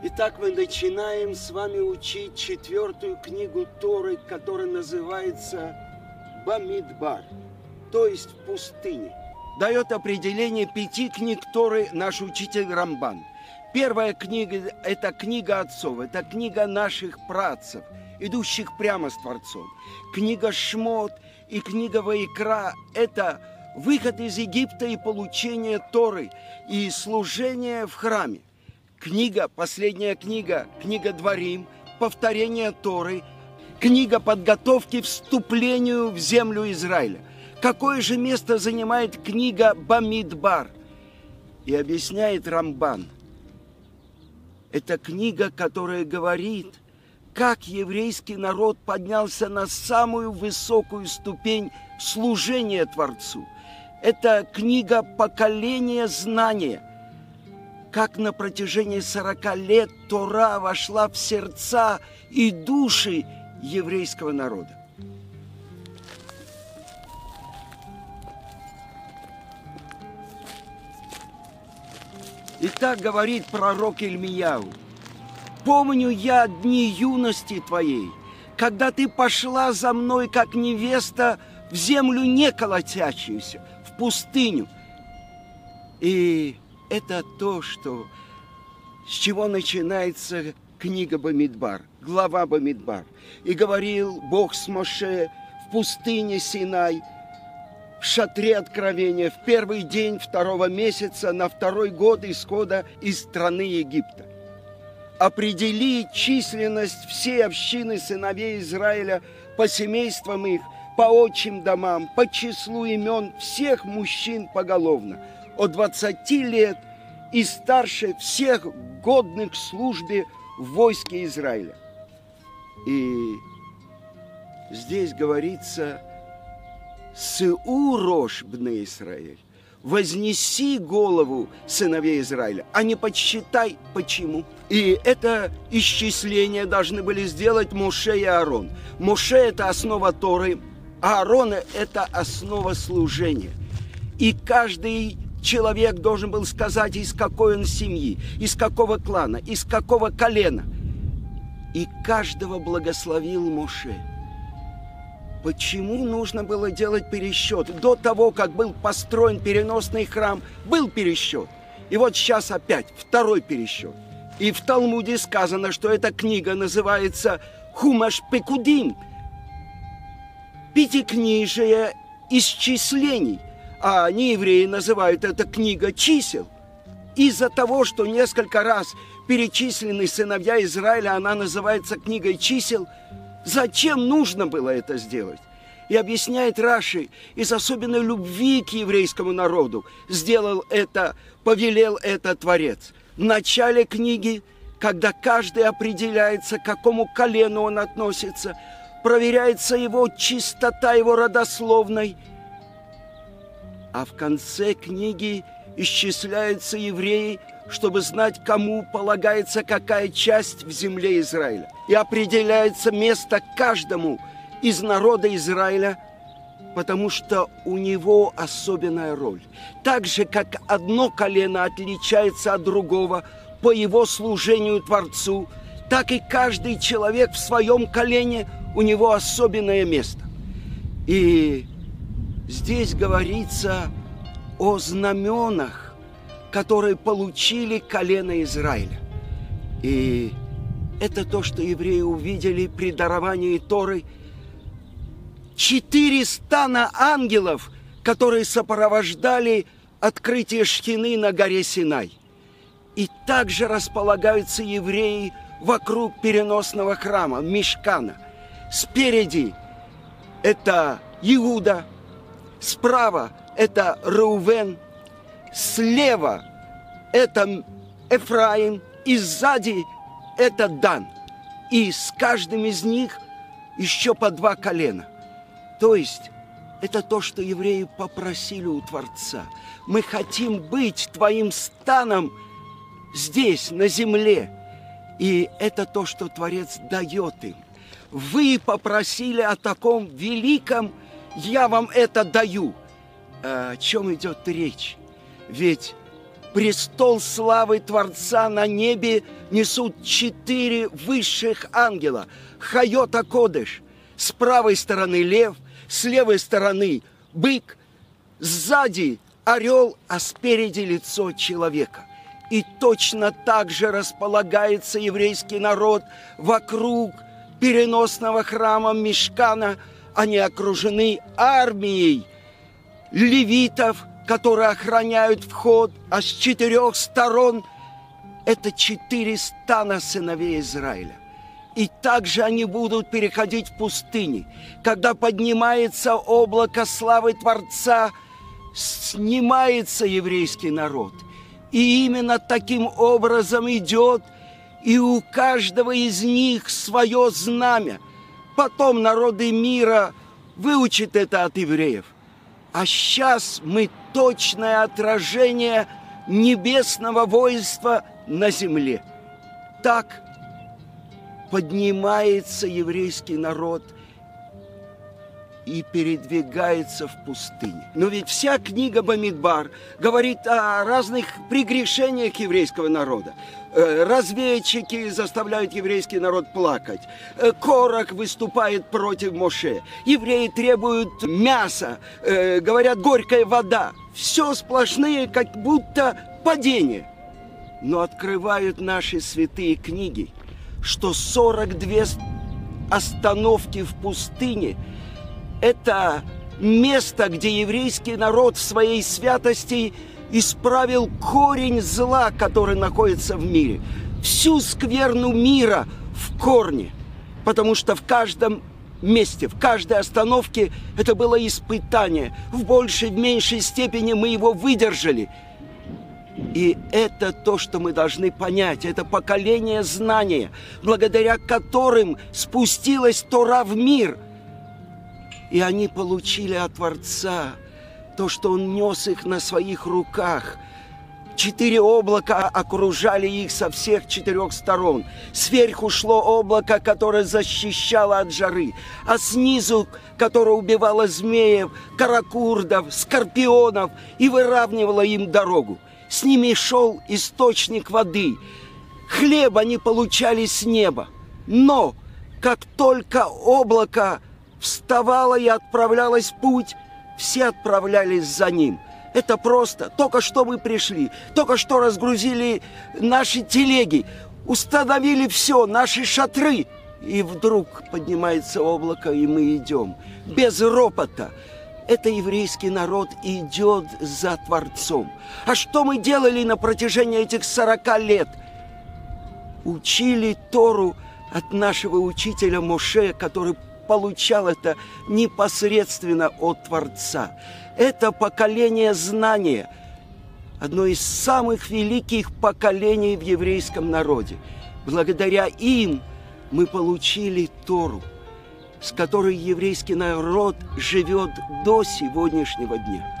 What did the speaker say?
Итак, мы начинаем с вами учить четвертую книгу Торы, которая называется Бамидбар, то есть в пустыне. Дает определение пяти книг Торы наш учитель Рамбан. Первая книга – это книга отцов, это книга наших працев, идущих прямо с Творцом. Книга Шмот и книга Ваикра – это выход из Египта и получение Торы и служение в храме. Книга, последняя книга, книга Дворим, повторение Торы, книга подготовки вступлению в землю Израиля. Какое же место занимает книга Бамидбар? И объясняет Рамбан. Это книга, которая говорит, как еврейский народ поднялся на самую высокую ступень служения Творцу. Это книга поколения знания – как на протяжении сорока лет Тора вошла в сердца и души еврейского народа. И так говорит пророк Ильмияу. «Помню я дни юности твоей, когда ты пошла за мной, как невеста, в землю не колотящуюся, в пустыню. И это то, что с чего начинается книга Бамидбар, глава Бамидбар. И говорил Бог с Моше в пустыне Синай, в шатре откровения, в первый день второго месяца, на второй год исхода из страны Египта. Определи численность всей общины сыновей Израиля по семействам их, по отчим домам, по числу имен всех мужчин поголовно – от 20 лет и старше всех годных к службе в войске Израиля. И здесь говорится «Сыурош бне Израиль» вознеси голову сыновей Израиля, а не подсчитай почему. И это исчисление должны были сделать Моше и Аарон. Моше – это основа Торы, а Аарон – это основа служения. И каждый человек должен был сказать, из какой он семьи, из какого клана, из какого колена. И каждого благословил Моше. Почему нужно было делать пересчет? До того, как был построен переносный храм, был пересчет. И вот сейчас опять второй пересчет. И в Талмуде сказано, что эта книга называется Хумаш Пекудим. Пятикнижие исчислений а они, евреи, называют это книга чисел. Из-за того, что несколько раз перечислены сыновья Израиля, она называется книгой чисел. Зачем нужно было это сделать? И объясняет Раши, из особенной любви к еврейскому народу сделал это, повелел это Творец. В начале книги, когда каждый определяется, к какому колену он относится, проверяется его чистота его родословной – а в конце книги исчисляются евреи, чтобы знать, кому полагается какая часть в земле Израиля. И определяется место каждому из народа Израиля, потому что у него особенная роль. Так же, как одно колено отличается от другого по его служению Творцу, так и каждый человек в своем колене у него особенное место. И Здесь говорится о знаменах, которые получили колено Израиля. И это то, что евреи увидели при даровании Торы. Четыре стана ангелов, которые сопровождали открытие Шхины на горе Синай. И также располагаются евреи вокруг переносного храма, Мишкана. Спереди это Иуда – Справа это Рувен, слева это Эфраим, и сзади это Дан. И с каждым из них еще по два колена. То есть это то, что евреи попросили у Творца. Мы хотим быть твоим станом здесь, на земле. И это то, что Творец дает им. Вы попросили о таком великом я вам это даю. О чем идет речь? Ведь Престол славы Творца на небе несут четыре высших ангела. Хайота Кодыш. С правой стороны лев, с левой стороны бык, сзади орел, а спереди лицо человека. И точно так же располагается еврейский народ вокруг переносного храма Мешкана. Они окружены армией левитов, которые охраняют вход, а с четырех сторон это четыре стана сыновей Израиля. И также они будут переходить в пустыни. Когда поднимается облако славы Творца, снимается еврейский народ. И именно таким образом идет, и у каждого из них свое знамя. Потом народы мира выучат это от евреев. А сейчас мы точное отражение небесного воинства на земле. Так поднимается еврейский народ и передвигается в пустыне. Но ведь вся книга Бамидбар говорит о разных прегрешениях еврейского народа. Э, разведчики заставляют еврейский народ плакать. Э, Корок выступает против Моше. Евреи требуют мяса, э, говорят горькая вода. Все сплошные, как будто падения. Но открывают наши святые книги, что 42 остановки в пустыне – это место, где еврейский народ в своей святости – исправил корень зла, который находится в мире. Всю скверну мира в корне. Потому что в каждом месте, в каждой остановке это было испытание. В большей, в меньшей степени мы его выдержали. И это то, что мы должны понять. Это поколение знания, благодаря которым спустилась Тора в мир. И они получили от Творца – то, что он нес их на своих руках. Четыре облака окружали их со всех четырех сторон. Сверху шло облако, которое защищало от жары, а снизу, которое убивало змеев, каракурдов, скорпионов и выравнивало им дорогу. С ними шел источник воды. Хлеб они получали с неба. Но как только облако вставало и отправлялось в путь, все отправлялись за ним. Это просто. Только что мы пришли, только что разгрузили наши телеги, установили все, наши шатры. И вдруг поднимается облако, и мы идем. Без ропота. Это еврейский народ идет за Творцом. А что мы делали на протяжении этих 40 лет? Учили Тору от нашего учителя Моше, который получал это непосредственно от Творца. Это поколение знания, одно из самых великих поколений в еврейском народе. Благодаря им мы получили Тору, с которой еврейский народ живет до сегодняшнего дня.